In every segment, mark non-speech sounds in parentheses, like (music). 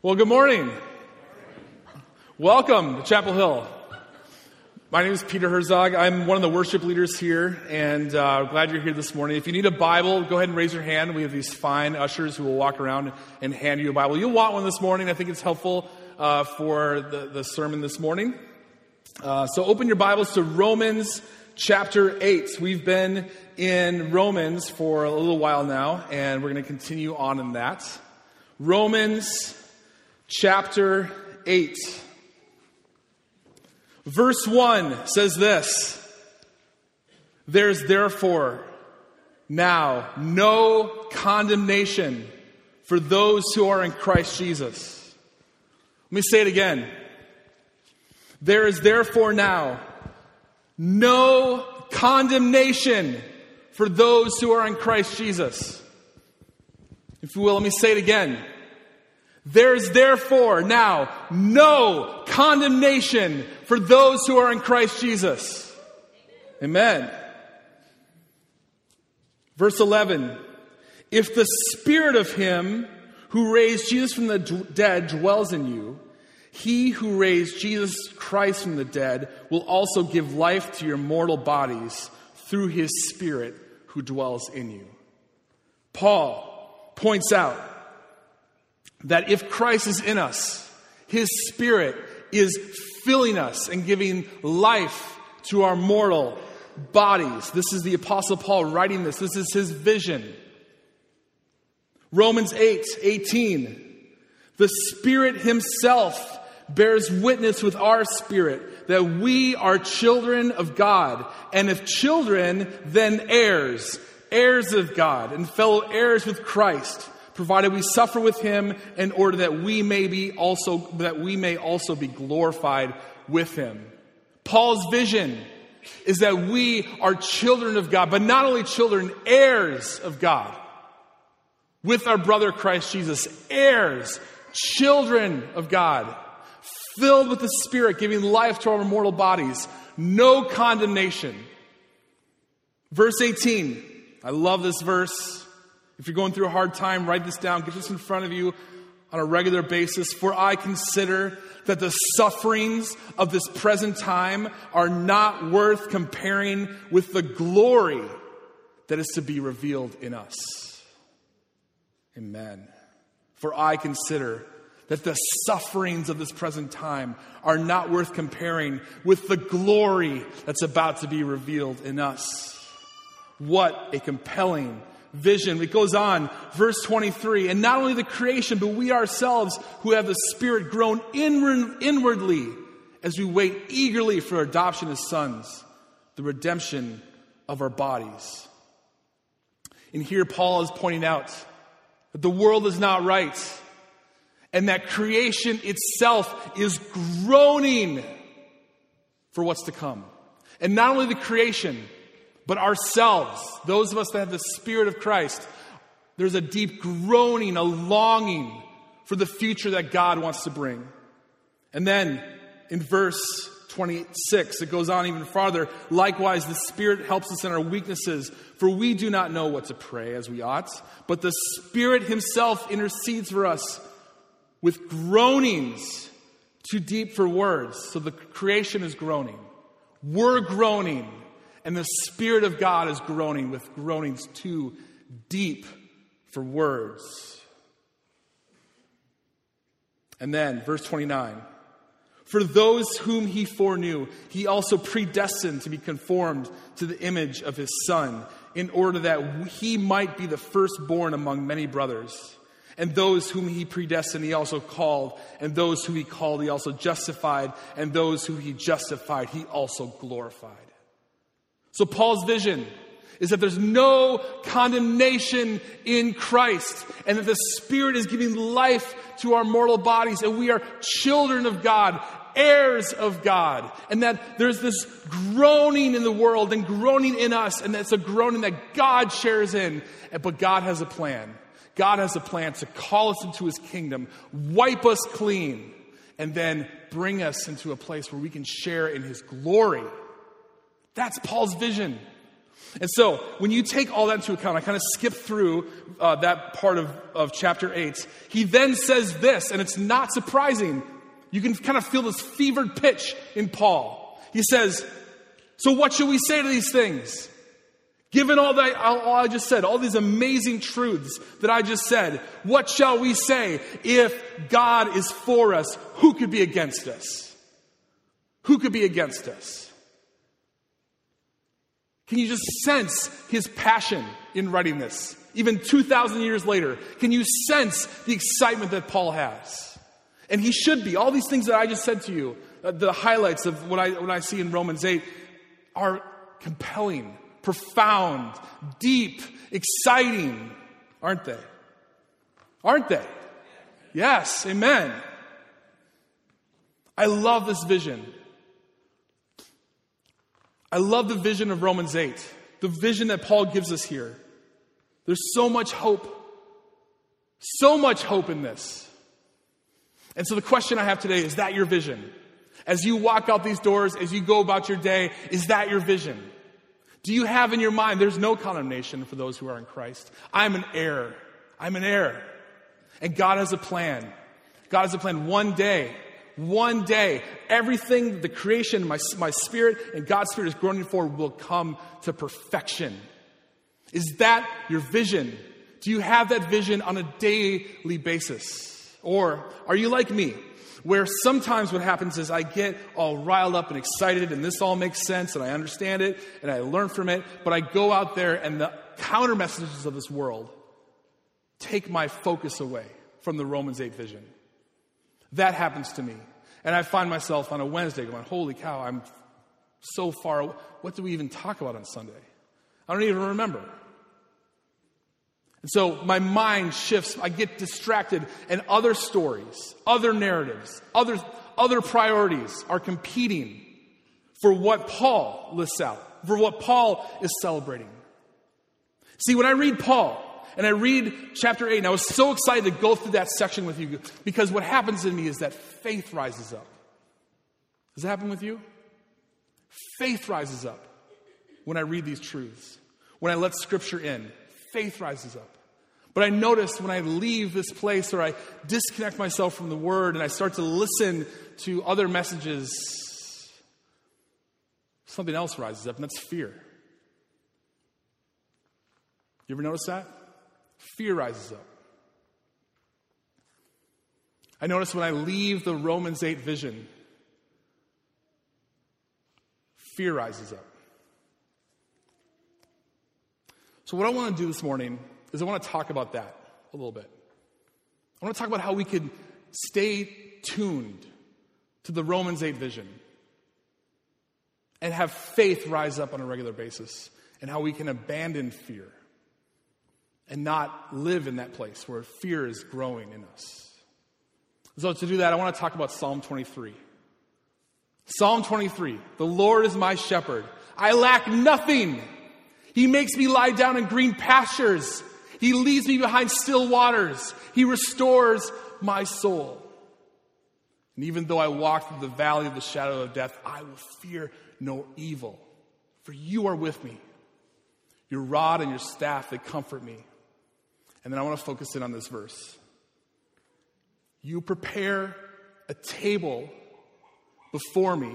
Well, good morning. Welcome to Chapel Hill. My name is Peter Herzog. I'm one of the worship leaders here, and uh, glad you're here this morning. If you need a Bible, go ahead and raise your hand. We have these fine ushers who will walk around and hand you a Bible. You'll want one this morning. I think it's helpful uh, for the, the, sermon this morning. Uh, so open your Bibles to Romans chapter 8. We've been in Romans for a little while now, and we're going to continue on in that. Romans chapter 8. Verse 1 says this There's therefore now no condemnation for those who are in Christ Jesus. Let me say it again. There is therefore now no condemnation for those who are in Christ Jesus. If you will, let me say it again. There's therefore now no condemnation for those who are in Christ Jesus. Amen. Verse 11. If the spirit of him who raised Jesus from the dead dwells in you, he who raised Jesus Christ from the dead will also give life to your mortal bodies through his spirit who dwells in you. Paul points out that if Christ is in us, his spirit is filling us and giving life to our mortal bodies. This is the Apostle Paul writing this. This is his vision. Romans 8 18. The Spirit Himself bears witness with our spirit that we are children of God. And if children, then heirs, heirs of God, and fellow heirs with Christ provided we suffer with him in order that we may be also that we may also be glorified with him. Paul's vision is that we are children of God, but not only children, heirs of God. With our brother Christ Jesus, heirs, children of God, filled with the Spirit, giving life to our mortal bodies, no condemnation. Verse 18, I love this verse. If you're going through a hard time, write this down. Get this in front of you on a regular basis. For I consider that the sufferings of this present time are not worth comparing with the glory that is to be revealed in us. Amen. For I consider that the sufferings of this present time are not worth comparing with the glory that's about to be revealed in us. What a compelling vision. It goes on, verse 23, and not only the creation, but we ourselves who have the Spirit grown inward, inwardly as we wait eagerly for adoption as sons, the redemption of our bodies. And here Paul is pointing out that the world is not right and that creation itself is groaning for what's to come. And not only the creation, but ourselves, those of us that have the Spirit of Christ, there's a deep groaning, a longing for the future that God wants to bring. And then in verse 26, it goes on even farther. Likewise, the Spirit helps us in our weaknesses, for we do not know what to pray as we ought, but the Spirit Himself intercedes for us with groanings too deep for words. So the creation is groaning. We're groaning and the Spirit of God is groaning with groanings too deep for words. And then, verse 29 For those whom he foreknew, he also predestined to be conformed to the image of his Son, in order that he might be the firstborn among many brothers. And those whom he predestined, he also called. And those whom he called, he also justified. And those whom he justified, he also glorified. So, Paul's vision is that there's no condemnation in Christ, and that the Spirit is giving life to our mortal bodies, and we are children of God, heirs of God, and that there's this groaning in the world and groaning in us, and that's a groaning that God shares in. But God has a plan. God has a plan to call us into his kingdom, wipe us clean, and then bring us into a place where we can share in his glory. That's Paul's vision. And so, when you take all that into account, I kind of skip through uh, that part of, of chapter 8. He then says this, and it's not surprising. You can kind of feel this fevered pitch in Paul. He says, So, what should we say to these things? Given all that all I just said, all these amazing truths that I just said, what shall we say if God is for us? Who could be against us? Who could be against us? Can you just sense his passion in writing this? Even 2,000 years later, can you sense the excitement that Paul has? And he should be. All these things that I just said to you, uh, the highlights of what I, what I see in Romans 8, are compelling, profound, deep, exciting, aren't they? Aren't they? Yes, amen. I love this vision. I love the vision of Romans 8, the vision that Paul gives us here. There's so much hope, so much hope in this. And so the question I have today is that your vision? As you walk out these doors, as you go about your day, is that your vision? Do you have in your mind, there's no condemnation for those who are in Christ? I'm an heir. I'm an heir. And God has a plan. God has a plan. One day, one day, everything, the creation, my, my spirit, and God's spirit is groaning for will come to perfection. Is that your vision? Do you have that vision on a daily basis? Or are you like me, where sometimes what happens is I get all riled up and excited, and this all makes sense, and I understand it, and I learn from it, but I go out there, and the counter messages of this world take my focus away from the Romans 8 vision. That happens to me. And I find myself on a Wednesday going, holy cow, I'm so far away. What do we even talk about on Sunday? I don't even remember. And so my mind shifts, I get distracted, and other stories, other narratives, other, other priorities are competing for what Paul lists out, for what Paul is celebrating. See, when I read Paul, and I read chapter 8, and I was so excited to go through that section with you because what happens in me is that faith rises up. Does that happen with you? Faith rises up when I read these truths. When I let scripture in, faith rises up. But I notice when I leave this place or I disconnect myself from the word and I start to listen to other messages, something else rises up, and that's fear. You ever notice that? Fear rises up. I notice when I leave the Romans 8 vision, fear rises up. So, what I want to do this morning is I want to talk about that a little bit. I want to talk about how we could stay tuned to the Romans 8 vision and have faith rise up on a regular basis, and how we can abandon fear and not live in that place where fear is growing in us. So, to do that, I want to talk about Psalm 23. Psalm 23 The Lord is my shepherd. I lack nothing. He makes me lie down in green pastures. He leads me behind still waters. He restores my soul. And even though I walk through the valley of the shadow of death, I will fear no evil. For you are with me. Your rod and your staff, they comfort me. And then I want to focus in on this verse. You prepare a table before me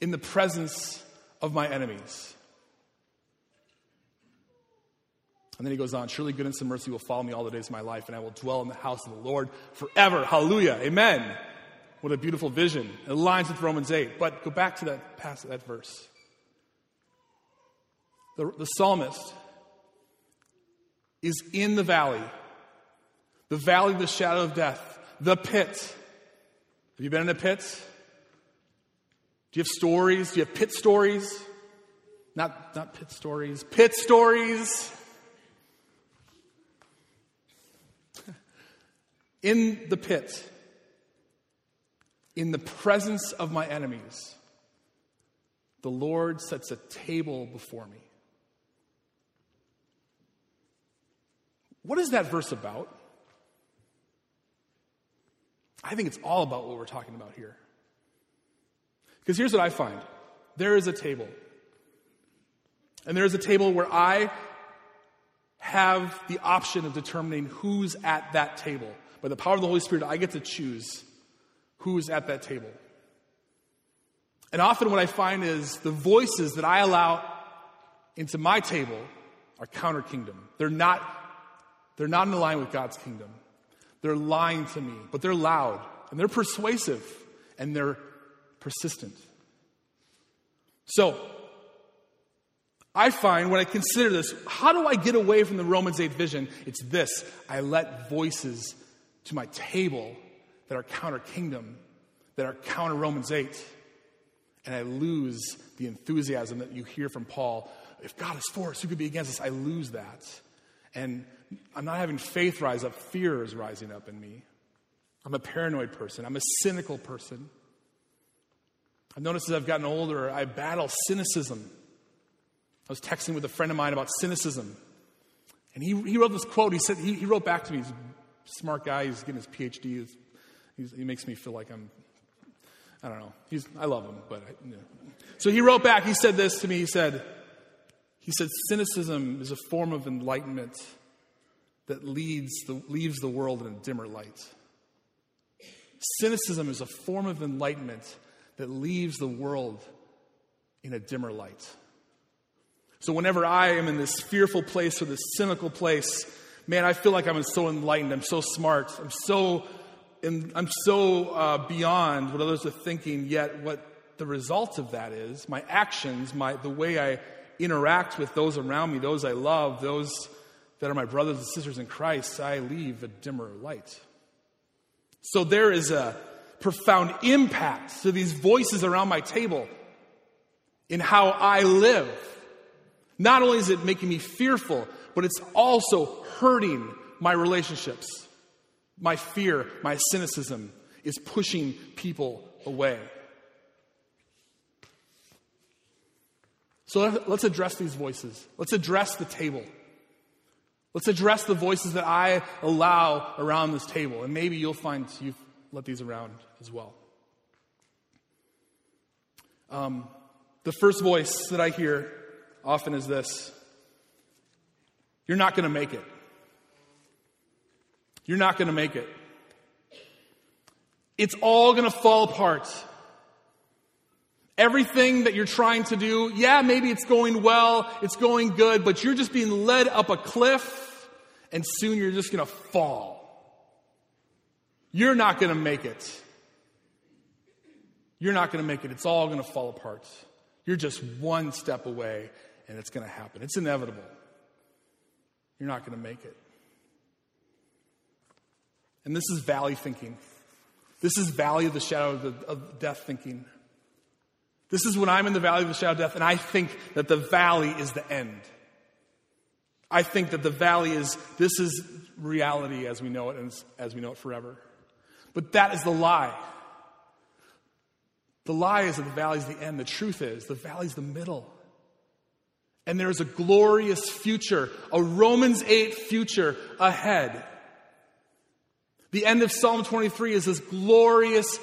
in the presence of my enemies. And then he goes on, Surely goodness and mercy will follow me all the days of my life, and I will dwell in the house of the Lord forever. Hallelujah. Amen. What a beautiful vision. It aligns with Romans 8. But go back to that passage, that verse. The, the psalmist is in the valley, the valley of the shadow of death, the pit. Have you been in a pit? Do you have stories? Do you have pit stories? Not, not pit stories, pit stories. (laughs) in the pit, in the presence of my enemies, the Lord sets a table before me. What is that verse about? I think it's all about what we're talking about here. Because here's what I find there is a table. And there is a table where I have the option of determining who's at that table. By the power of the Holy Spirit, I get to choose who's at that table. And often what I find is the voices that I allow into my table are counter kingdom. They're not, they're not in line with God's kingdom. They're lying to me, but they're loud and they're persuasive and they're persistent. So, I find when I consider this, how do I get away from the Romans 8 vision? It's this I let voices to my table that are counter kingdom, that are counter Romans 8, and I lose the enthusiasm that you hear from Paul. If God is for us, who could be against us? I lose that. And I'm not having faith rise up, fear is rising up in me. I'm a paranoid person, I'm a cynical person. I've noticed as I've gotten older, I battle cynicism. I was texting with a friend of mine about cynicism. And he, he wrote this quote. He said, he, he wrote back to me. He's a smart guy. He's getting his PhD. He's, he's, he makes me feel like I'm, I don't know. He's, I love him, but I. So he wrote back. He said this to me. He said, he said, cynicism is a form of enlightenment that leads the, leaves the world in a dimmer light. Cynicism is a form of enlightenment that leaves the world in a dimmer light. So, whenever I am in this fearful place or this cynical place, man, I feel like I'm so enlightened. I'm so smart. I'm so, I'm so uh, beyond what others are thinking. Yet, what the result of that is, my actions, my the way I interact with those around me, those I love, those that are my brothers and sisters in Christ, I leave a dimmer light. So there is a profound impact to these voices around my table in how I live. Not only is it making me fearful, but it's also hurting my relationships. My fear, my cynicism is pushing people away. So let's address these voices. Let's address the table. Let's address the voices that I allow around this table. And maybe you'll find you've let these around as well. Um, the first voice that I hear often is this You're not going to make it. You're not going to make it. It's all going to fall apart. Everything that you're trying to do, yeah, maybe it's going well, it's going good, but you're just being led up a cliff, and soon you're just going to fall. You're not going to make it. You're not going to make it. It's all going to fall apart. You're just one step away, and it's going to happen. It's inevitable. You're not going to make it. And this is valley thinking. This is valley of the shadow of, the, of death thinking. This is when I'm in the valley of the shadow of death, and I think that the valley is the end. I think that the valley is, this is reality as we know it and as we know it forever. But that is the lie. The lie is that the valley is the end. The truth is, the valley is the middle. And there is a glorious future, a Romans 8 future ahead. The end of Psalm 23 is this glorious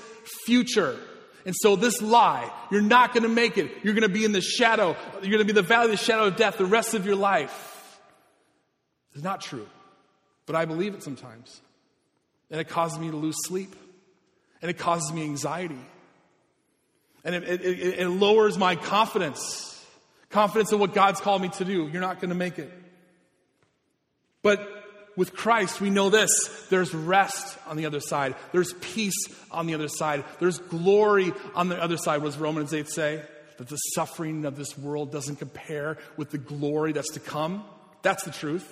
future. And so, this lie, you're not going to make it. You're going to be in the shadow. You're going to be the valley of the shadow of death the rest of your life. It's not true. But I believe it sometimes. And it causes me to lose sleep. And it causes me anxiety. And it, it, it, it lowers my confidence confidence in what God's called me to do. You're not going to make it. But with Christ, we know this there's rest on the other side, there's peace on the other side, there's glory on the other side. What does Romans 8 say? That the suffering of this world doesn't compare with the glory that's to come. That's the truth.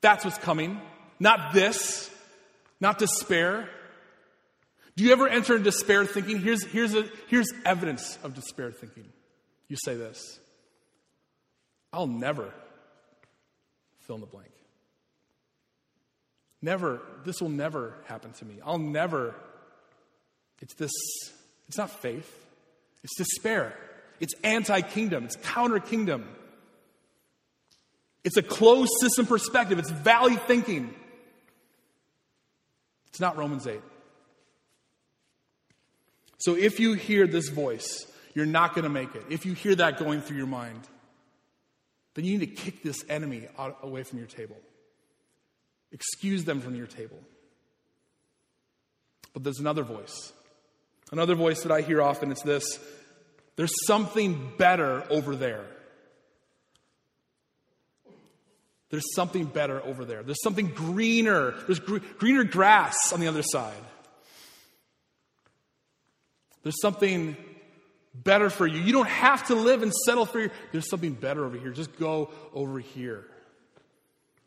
That's what's coming. Not this, not despair. Do you ever enter despair thinking? Here's, here's, a, here's evidence of despair thinking. You say this I'll never fill in the blank. Never, this will never happen to me. I'll never. It's this, it's not faith, it's despair. It's anti kingdom, it's counter kingdom. It's a closed system perspective, it's valley thinking. It's not Romans 8. So if you hear this voice, you're not going to make it. If you hear that going through your mind, then you need to kick this enemy out, away from your table. Excuse them from your table. But there's another voice. Another voice that I hear often it's this there's something better over there. There's something better over there. There's something greener. There's gr- greener grass on the other side. There's something better for you. You don't have to live and settle for your. There's something better over here. Just go over here.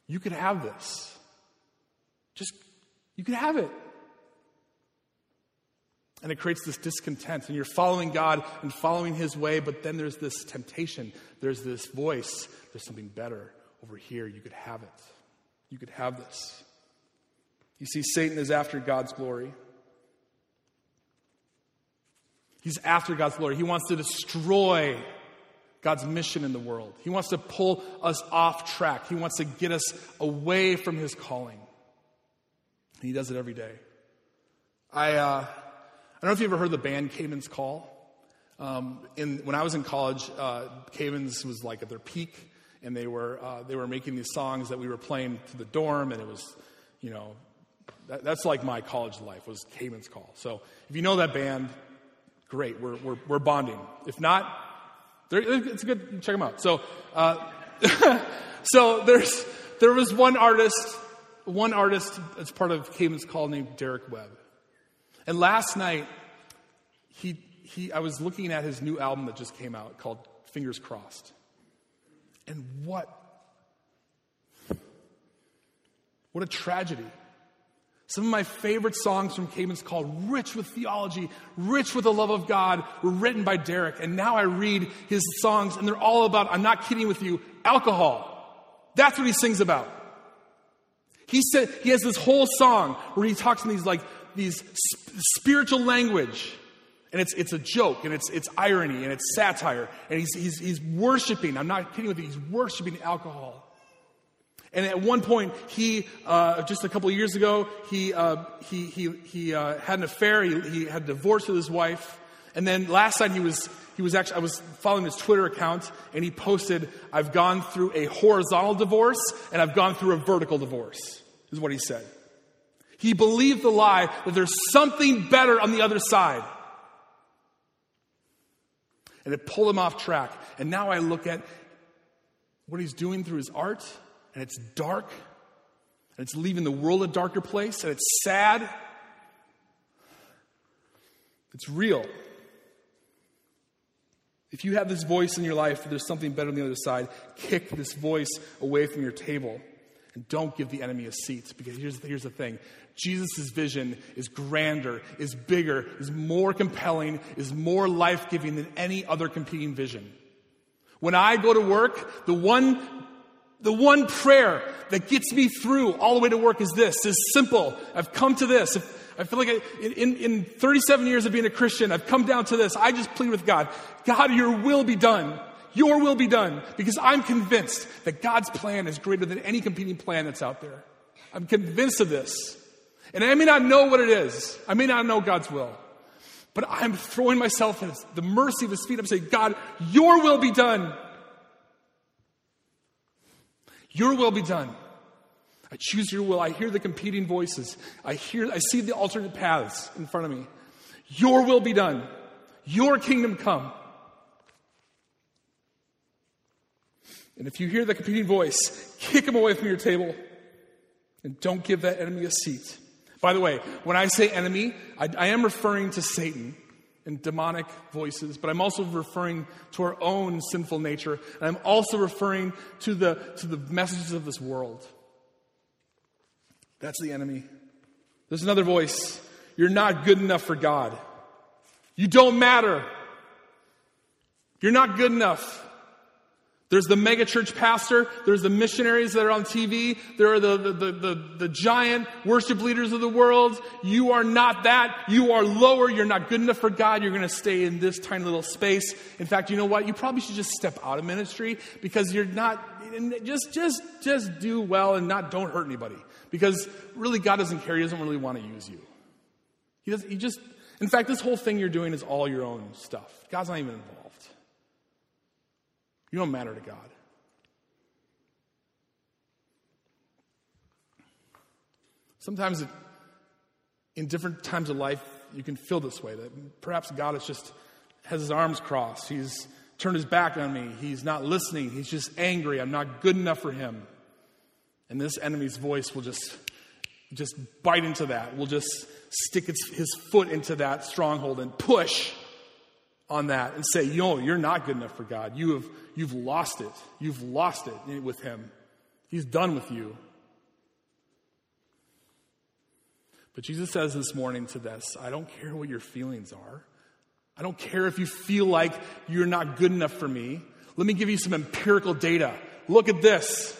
You could have this. Just, you could have it. And it creates this discontent. And you're following God and following His way, but then there's this temptation. There's this voice. There's something better over here. You could have it. You could have this. You see, Satan is after God's glory. He's after God's glory. He wants to destroy God's mission in the world. He wants to pull us off track. He wants to get us away from his calling. He does it every day. I, uh, I don't know if you ever heard the band Caedmon's Call. Um, in, when I was in college, uh, was like at their peak and they were uh, they were making these songs that we were playing to the dorm, and it was, you know, that, that's like my college life was Caedmon's Call. So if you know that band, great, we're we're, we're bonding. If not, it's good. Check them out. So uh, (laughs) so there's there was one artist, one artist as part of Caedmon's Call named Derek Webb, and last night he he I was looking at his new album that just came out called Fingers Crossed. And what? What a tragedy. Some of my favorite songs from Caedmon's Call, rich with theology, rich with the love of God, were written by Derek. And now I read his songs, and they're all about, I'm not kidding with you, alcohol. That's what he sings about. He said he has this whole song where he talks in these like these sp- spiritual language and it's, it's a joke, and it's, it's irony, and it's satire. And he's, he's, he's worshiping, I'm not kidding with you, he's worshiping alcohol. And at one point, he, uh, just a couple of years ago, he, uh, he, he, he uh, had an affair, he, he had divorced with his wife. And then last night, he was, he was actually, I was following his Twitter account, and he posted, I've gone through a horizontal divorce, and I've gone through a vertical divorce, is what he said. He believed the lie that there's something better on the other side. And it pulled him off track. And now I look at what he's doing through his art, and it's dark, and it's leaving the world a darker place, and it's sad. It's real. If you have this voice in your life, there's something better on the other side, kick this voice away from your table. And don't give the enemy a seat. Because here's, here's the thing Jesus' vision is grander, is bigger, is more compelling, is more life giving than any other competing vision. When I go to work, the one, the one prayer that gets me through all the way to work is this. Is simple. I've come to this. If, I feel like I, in, in 37 years of being a Christian, I've come down to this. I just plead with God, God, your will be done. Your will be done. Because I'm convinced that God's plan is greater than any competing plan that's out there. I'm convinced of this. And I may not know what it is. I may not know God's will. But I'm throwing myself at the mercy of his feet. I'm saying, God, your will be done. Your will be done. I choose your will. I hear the competing voices. I hear, I see the alternate paths in front of me. Your will be done. Your kingdom come. And if you hear the competing voice, kick him away from your table and don't give that enemy a seat. By the way, when I say enemy, I, I am referring to Satan and demonic voices, but I'm also referring to our own sinful nature, and I'm also referring to the, to the messages of this world. That's the enemy. There's another voice. You're not good enough for God. You don't matter. You're not good enough. There's the megachurch pastor. There's the missionaries that are on TV. There are the, the, the, the, the giant worship leaders of the world. You are not that. You are lower. You're not good enough for God. You're going to stay in this tiny little space. In fact, you know what? You probably should just step out of ministry because you're not, just, just, just do well and not, don't hurt anybody. Because really, God doesn't care. He doesn't really want to use you. He doesn't, he just, in fact, this whole thing you're doing is all your own stuff. God's not even involved. You don't matter to God. Sometimes it, in different times of life, you can feel this way that perhaps God is just has his arms crossed. He's turned his back on me. He's not listening. He's just angry. I'm not good enough for him. And this enemy's voice will just just bite into that. Will just stick its, his foot into that stronghold and push on that and say, "Yo, you're not good enough for God. You have you've lost it. You've lost it with him. He's done with you." But Jesus says this morning to this, I don't care what your feelings are. I don't care if you feel like you're not good enough for me. Let me give you some empirical data. Look at this.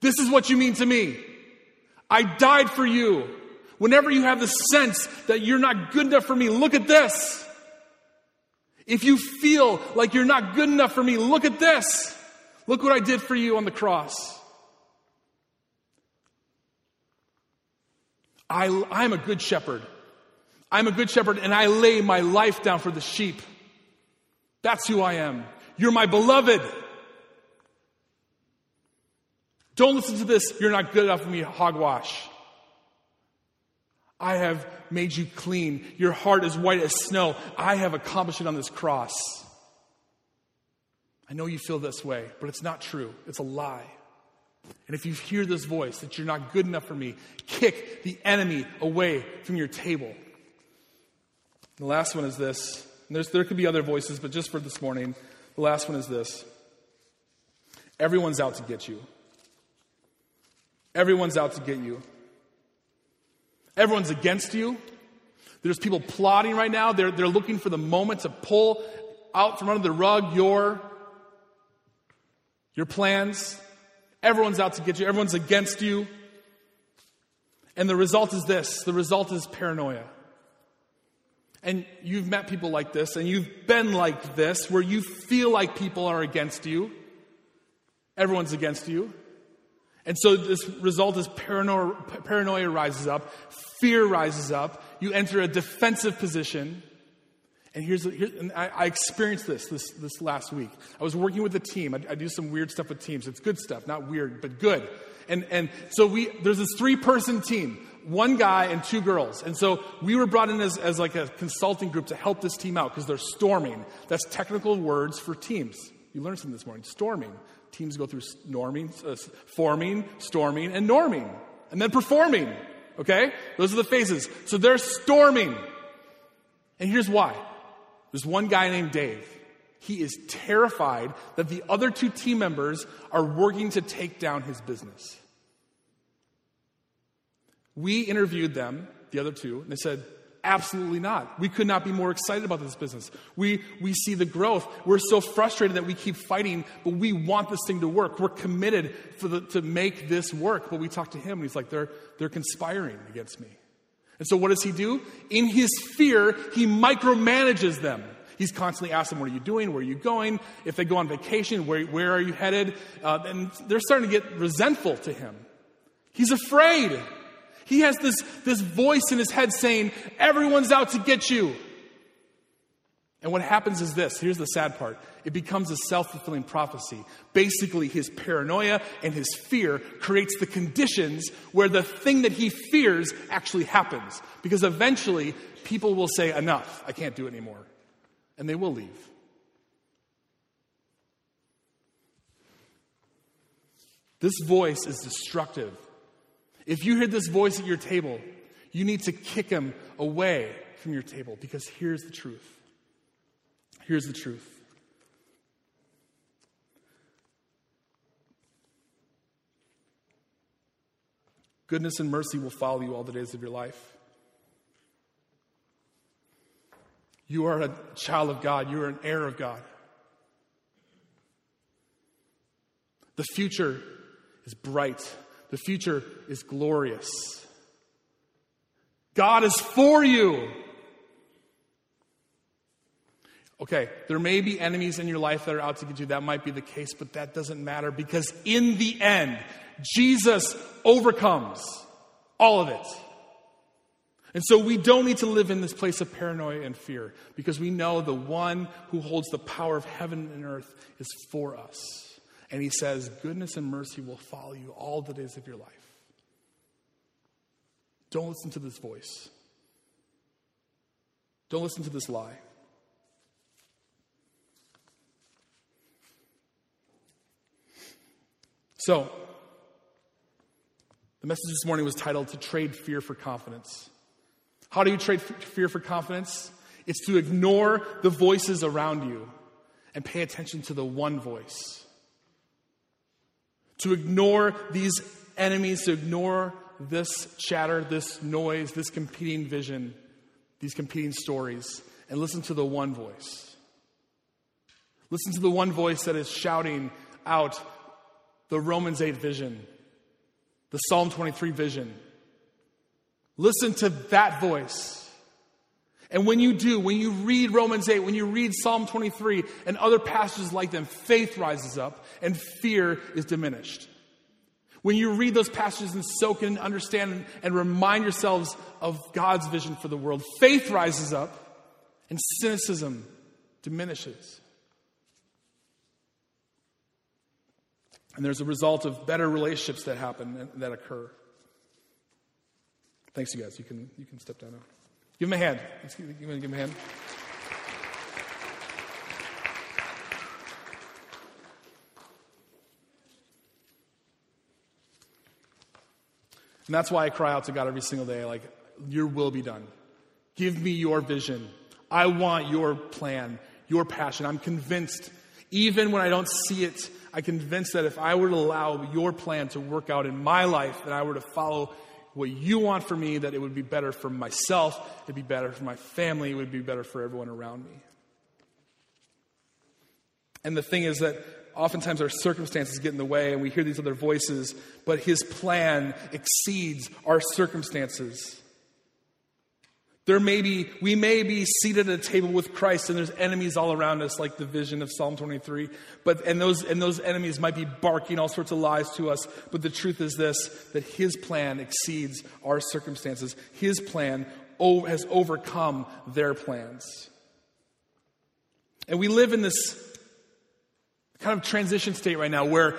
This is what you mean to me. I died for you. Whenever you have the sense that you're not good enough for me, look at this. If you feel like you're not good enough for me, look at this. Look what I did for you on the cross. I, I'm a good shepherd. I'm a good shepherd and I lay my life down for the sheep. That's who I am. You're my beloved. Don't listen to this. You're not good enough for me, hogwash. I have made you clean. Your heart is white as snow. I have accomplished it on this cross. I know you feel this way, but it's not true. It's a lie. And if you hear this voice that you're not good enough for me, kick the enemy away from your table. The last one is this. there could be other voices, but just for this morning, the last one is this. Everyone's out to get you. Everyone's out to get you. Everyone's against you. There's people plotting right now. They're, they're looking for the moment to pull out from under the rug your, your plans. Everyone's out to get you, everyone's against you. And the result is this the result is paranoia. And you've met people like this, and you've been like this, where you feel like people are against you. Everyone's against you. And so this result is paranoia, paranoia rises up, fear rises up, you enter a defensive position. And here's, here, and I, I, experienced this, this this last week. I was working with a team. I, I, do some weird stuff with teams. It's good stuff, not weird, but good. And and so we there's this three person team, one guy and two girls. And so we were brought in as, as like a consulting group to help this team out because they're storming. That's technical words for teams. You learned something this morning. Storming. Teams go through norming, uh, forming, storming, and norming, and then performing. Okay, those are the phases. So they're storming, and here's why. There's one guy named Dave. He is terrified that the other two team members are working to take down his business. We interviewed them, the other two, and they said, Absolutely not. We could not be more excited about this business. We, we see the growth. We're so frustrated that we keep fighting, but we want this thing to work. We're committed the, to make this work. But we talk to him, and he's like, they're, they're conspiring against me. And so what does he do? In his fear, he micromanages them. He's constantly asking, What are you doing? Where are you going? If they go on vacation, where, where are you headed? Uh, and they're starting to get resentful to him. He's afraid. He has this, this voice in his head saying, Everyone's out to get you. And what happens is this here's the sad part it becomes a self fulfilling prophecy. Basically, his paranoia and his fear creates the conditions where the thing that he fears actually happens. Because eventually, people will say, Enough, I can't do it anymore. And they will leave. This voice is destructive. If you hear this voice at your table, you need to kick him away from your table because here's the truth Here's the truth. Goodness and mercy will follow you all the days of your life. You are a child of God, you are an heir of God. The future is bright, the future is glorious. God is for you. Okay, there may be enemies in your life that are out to get you. That might be the case, but that doesn't matter because in the end, Jesus overcomes all of it. And so we don't need to live in this place of paranoia and fear because we know the one who holds the power of heaven and earth is for us. And he says, Goodness and mercy will follow you all the days of your life. Don't listen to this voice. Don't listen to this lie. So, the message this morning was titled To Trade Fear for Confidence. How do you trade fear for confidence? It's to ignore the voices around you and pay attention to the one voice. To ignore these enemies, to ignore this chatter, this noise, this competing vision, these competing stories, and listen to the one voice. Listen to the one voice that is shouting out the Romans 8 vision, the Psalm 23 vision. Listen to that voice. And when you do, when you read Romans 8, when you read Psalm 23 and other passages like them, faith rises up and fear is diminished. When you read those passages and soak in, understand, and remind yourselves of God's vision for the world, faith rises up and cynicism diminishes. And there's a result of better relationships that happen and that occur. Thanks, you guys. You can, you can step down now. Give him a hand. Give him a hand. And that's why I cry out to God every single day, like, Your will be done. Give me your vision. I want your plan, your passion. I'm convinced, even when I don't see it, I'm convinced that if I were to allow your plan to work out in my life, that I were to follow what you want for me, that it would be better for myself, it'd be better for my family, it would be better for everyone around me. And the thing is that oftentimes our circumstances get in the way and we hear these other voices, but his plan exceeds our circumstances. There may be, we may be seated at a table with Christ and there's enemies all around us, like the vision of Psalm 23. But, and those, and those enemies might be barking all sorts of lies to us. But the truth is this, that his plan exceeds our circumstances. His plan has overcome their plans. And we live in this kind of transition state right now where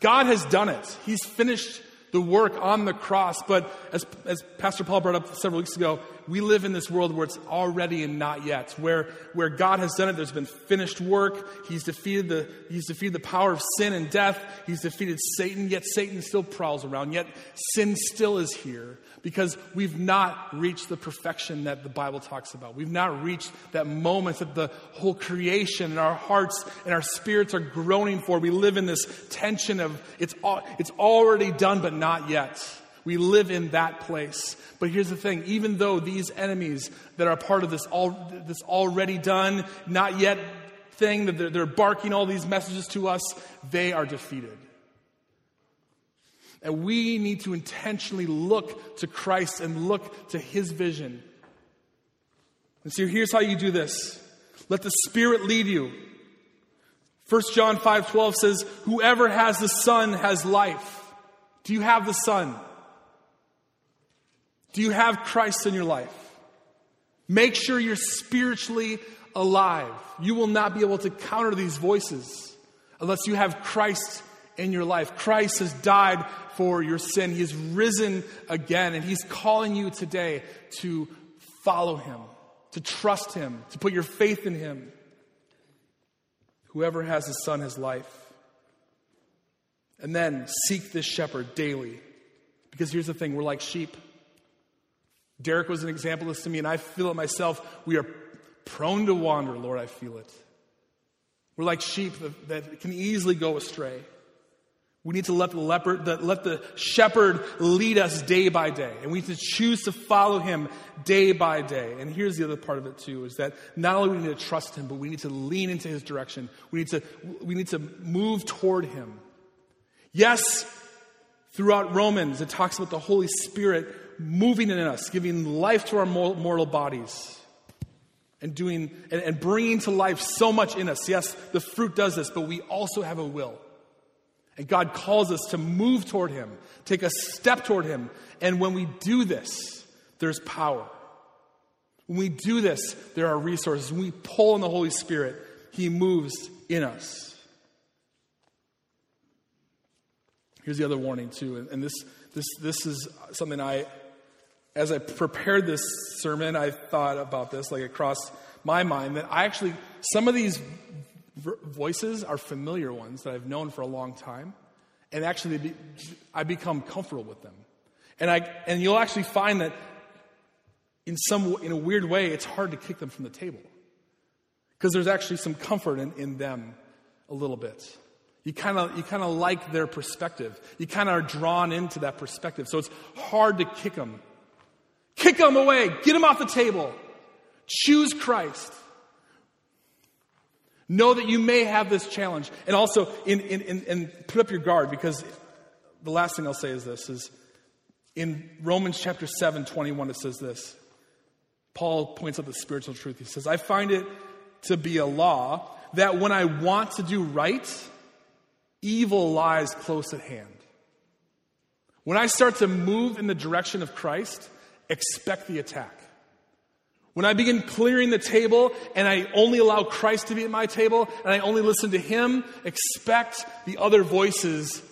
God has done it. He's finished the work on the cross. But as, as Pastor Paul brought up several weeks ago, we live in this world where it's already and not yet, where, where God has done it. There's been finished work. He's defeated, the, he's defeated the power of sin and death. He's defeated Satan, yet Satan still prowls around. Yet sin still is here because we've not reached the perfection that the Bible talks about. We've not reached that moment that the whole creation and our hearts and our spirits are groaning for. We live in this tension of it's, it's already done, but not yet. We live in that place. But here's the thing even though these enemies that are part of this, all, this already done, not yet thing, that they're, they're barking all these messages to us, they are defeated. And we need to intentionally look to Christ and look to his vision. And so here's how you do this let the Spirit lead you. 1 John 5:12 says, "Whoever has the Son has life." Do you have the Son? Do you have Christ in your life? Make sure you're spiritually alive. You will not be able to counter these voices unless you have Christ in your life. Christ has died for your sin. He has risen again, and He's calling you today to follow Him, to trust Him, to put your faith in Him. Whoever has a son has life. And then seek this shepherd daily. Because here's the thing we're like sheep. Derek was an example of this to me, and I feel it myself. We are prone to wander, Lord, I feel it. We're like sheep that, can easily go astray. We need to let the leopard, the, let the shepherd lead us day by day. And we need to choose to follow him day by day. And here's the other part of it too, is that not only do we need to trust him, but we need to lean into his direction. We need to, we need to move toward him. Yes, throughout Romans, it talks about the Holy Spirit moving in us, giving life to our mortal bodies and doing and, and bringing to life so much in us. Yes, the fruit does this, but we also have a will. And God calls us to move toward Him, take a step toward Him. And when we do this, there's power. When we do this, there are resources. When we pull on the Holy Spirit, He moves in us. Here's the other warning, too. And this, this, this is something I as I prepared this sermon, I thought about this like across my mind that I actually, some of these voices are familiar ones that I've known for a long time. And actually, I become comfortable with them. And, I, and you'll actually find that in some in a weird way, it's hard to kick them from the table. Because there's actually some comfort in, in them a little bit. You kind of you kind of like their perspective. You kind of are drawn into that perspective. So it's hard to kick them. Kick them away. Get them off the table. Choose Christ. Know that you may have this challenge. And also, in, in, in, in, put up your guard because the last thing I'll say is this is in Romans chapter 7, 21, it says this. Paul points out the spiritual truth. He says, I find it to be a law that when I want to do right, evil lies close at hand. When I start to move in the direction of Christ, expect the attack. When I begin clearing the table and I only allow Christ to be at my table and I only listen to Him, expect the other voices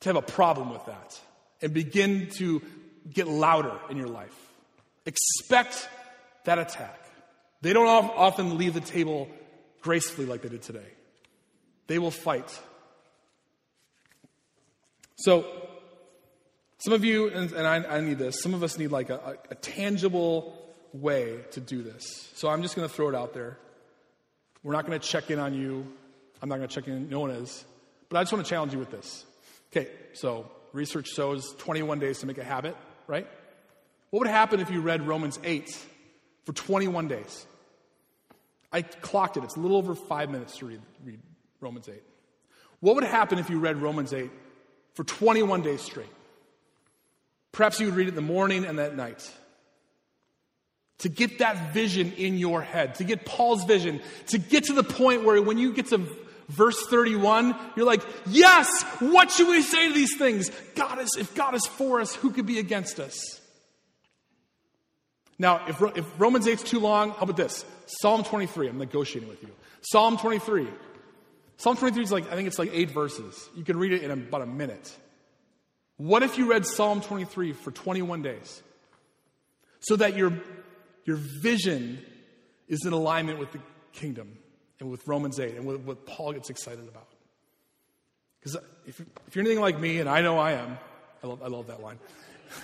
to have a problem with that and begin to get louder in your life. Expect that attack. They don't often leave the table gracefully like they did today, they will fight. So, some of you, and, and I, I, need this, some of us need like a, a, a tangible way to do this. So I'm just going to throw it out there. We're not going to check in on you. I'm not going to check in, no one is. But I just want to challenge you with this. Okay, so research shows 21 days to make a habit, right? What would happen if you read Romans 8 for 21 days? I clocked it. It's a little over five minutes to read, read Romans 8. What would happen if you read Romans 8 for 21 days straight? Perhaps you would read it in the morning and at night to get that vision in your head, to get Paul's vision, to get to the point where when you get to verse 31, you're like, yes, what should we say to these things? God is, if God is for us, who could be against us? Now, if, if Romans 8 is too long, how about this? Psalm 23, I'm negotiating with you. Psalm 23. Psalm 23 is like, I think it's like eight verses. You can read it in about a minute. What if you read Psalm 23 for 21 days? So that your your vision is in alignment with the kingdom and with Romans 8 and with what Paul gets excited about. Because if, if, you're anything like me, and I know I am, I love, I love that line. (laughs)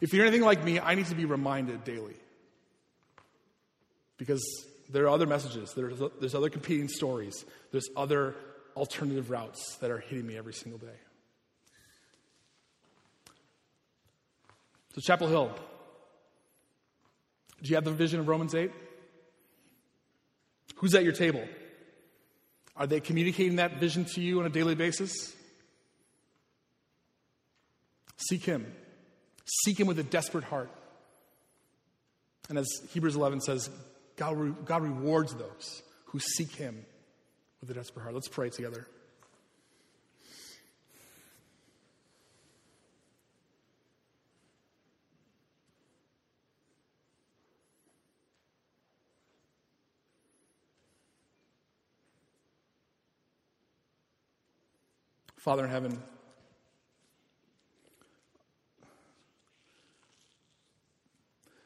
if you're anything like me, I need to be reminded daily. Because there are other messages, there's, there's other competing stories, there's other alternative routes that are hitting me every single day. So, Chapel Hill, do you have the vision of Romans 8? Who's at your table? Are they communicating that vision to you on a daily basis? Seek Him. Seek Him with a desperate heart. And as Hebrews 11 says, God, re- God rewards those who seek Him with a desperate heart. Let's pray together. Father in heaven,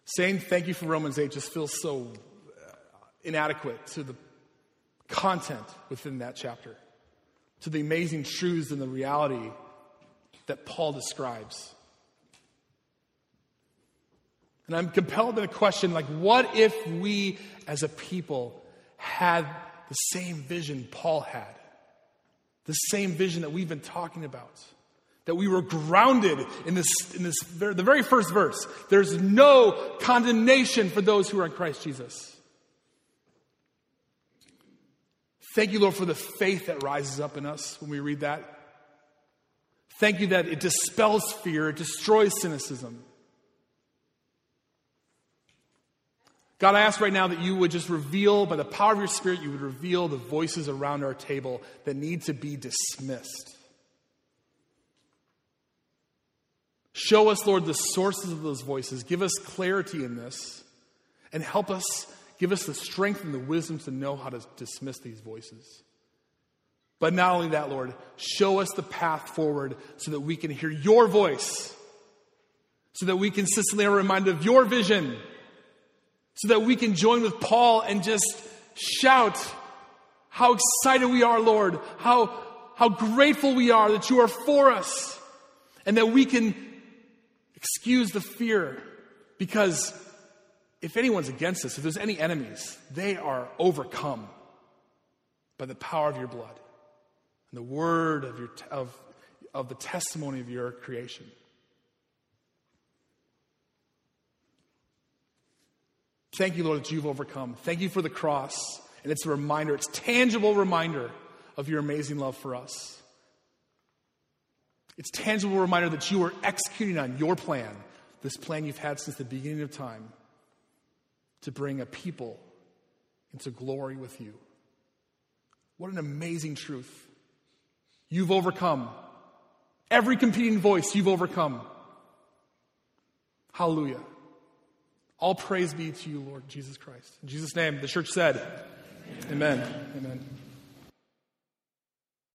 saying thank you for Romans 8 just feels so uh, inadequate to the content within that chapter, to the amazing truths and the reality that Paul describes. And I'm compelled in the question like, what if we as a people had the same vision Paul had? The same vision that we've been talking about. That we were grounded in this, in this, the very first verse. There's no condemnation for those who are in Christ Jesus. Thank you, Lord, for the faith that rises up in us when we read that. Thank you that it dispels fear, it destroys cynicism. God, I ask right now that you would just reveal, by the power of your Spirit, you would reveal the voices around our table that need to be dismissed. Show us, Lord, the sources of those voices. Give us clarity in this and help us, give us the strength and the wisdom to know how to dismiss these voices. But not only that, Lord, show us the path forward so that we can hear your voice so that we consistently are reminded of your vision, so that we can join with Paul and just shout how excited we are, Lord, how, how grateful we are that you are for us, and that we can excuse the fear because if anyone's against us, if there's any enemies, they are overcome by the power of your blood and the word of, your, of, of the testimony of your creation. Thank you, Lord, that you've overcome. Thank you for the cross. And it's a reminder, it's tangible reminder of your amazing love for us. It's tangible reminder that you are executing on your plan, this plan you've had since the beginning of time, to bring a people into glory with you. What an amazing truth. You've overcome. Every competing voice you've overcome. Hallelujah. All praise be to you, Lord Jesus Christ. In Jesus' name, the church said, Amen. Amen. Amen.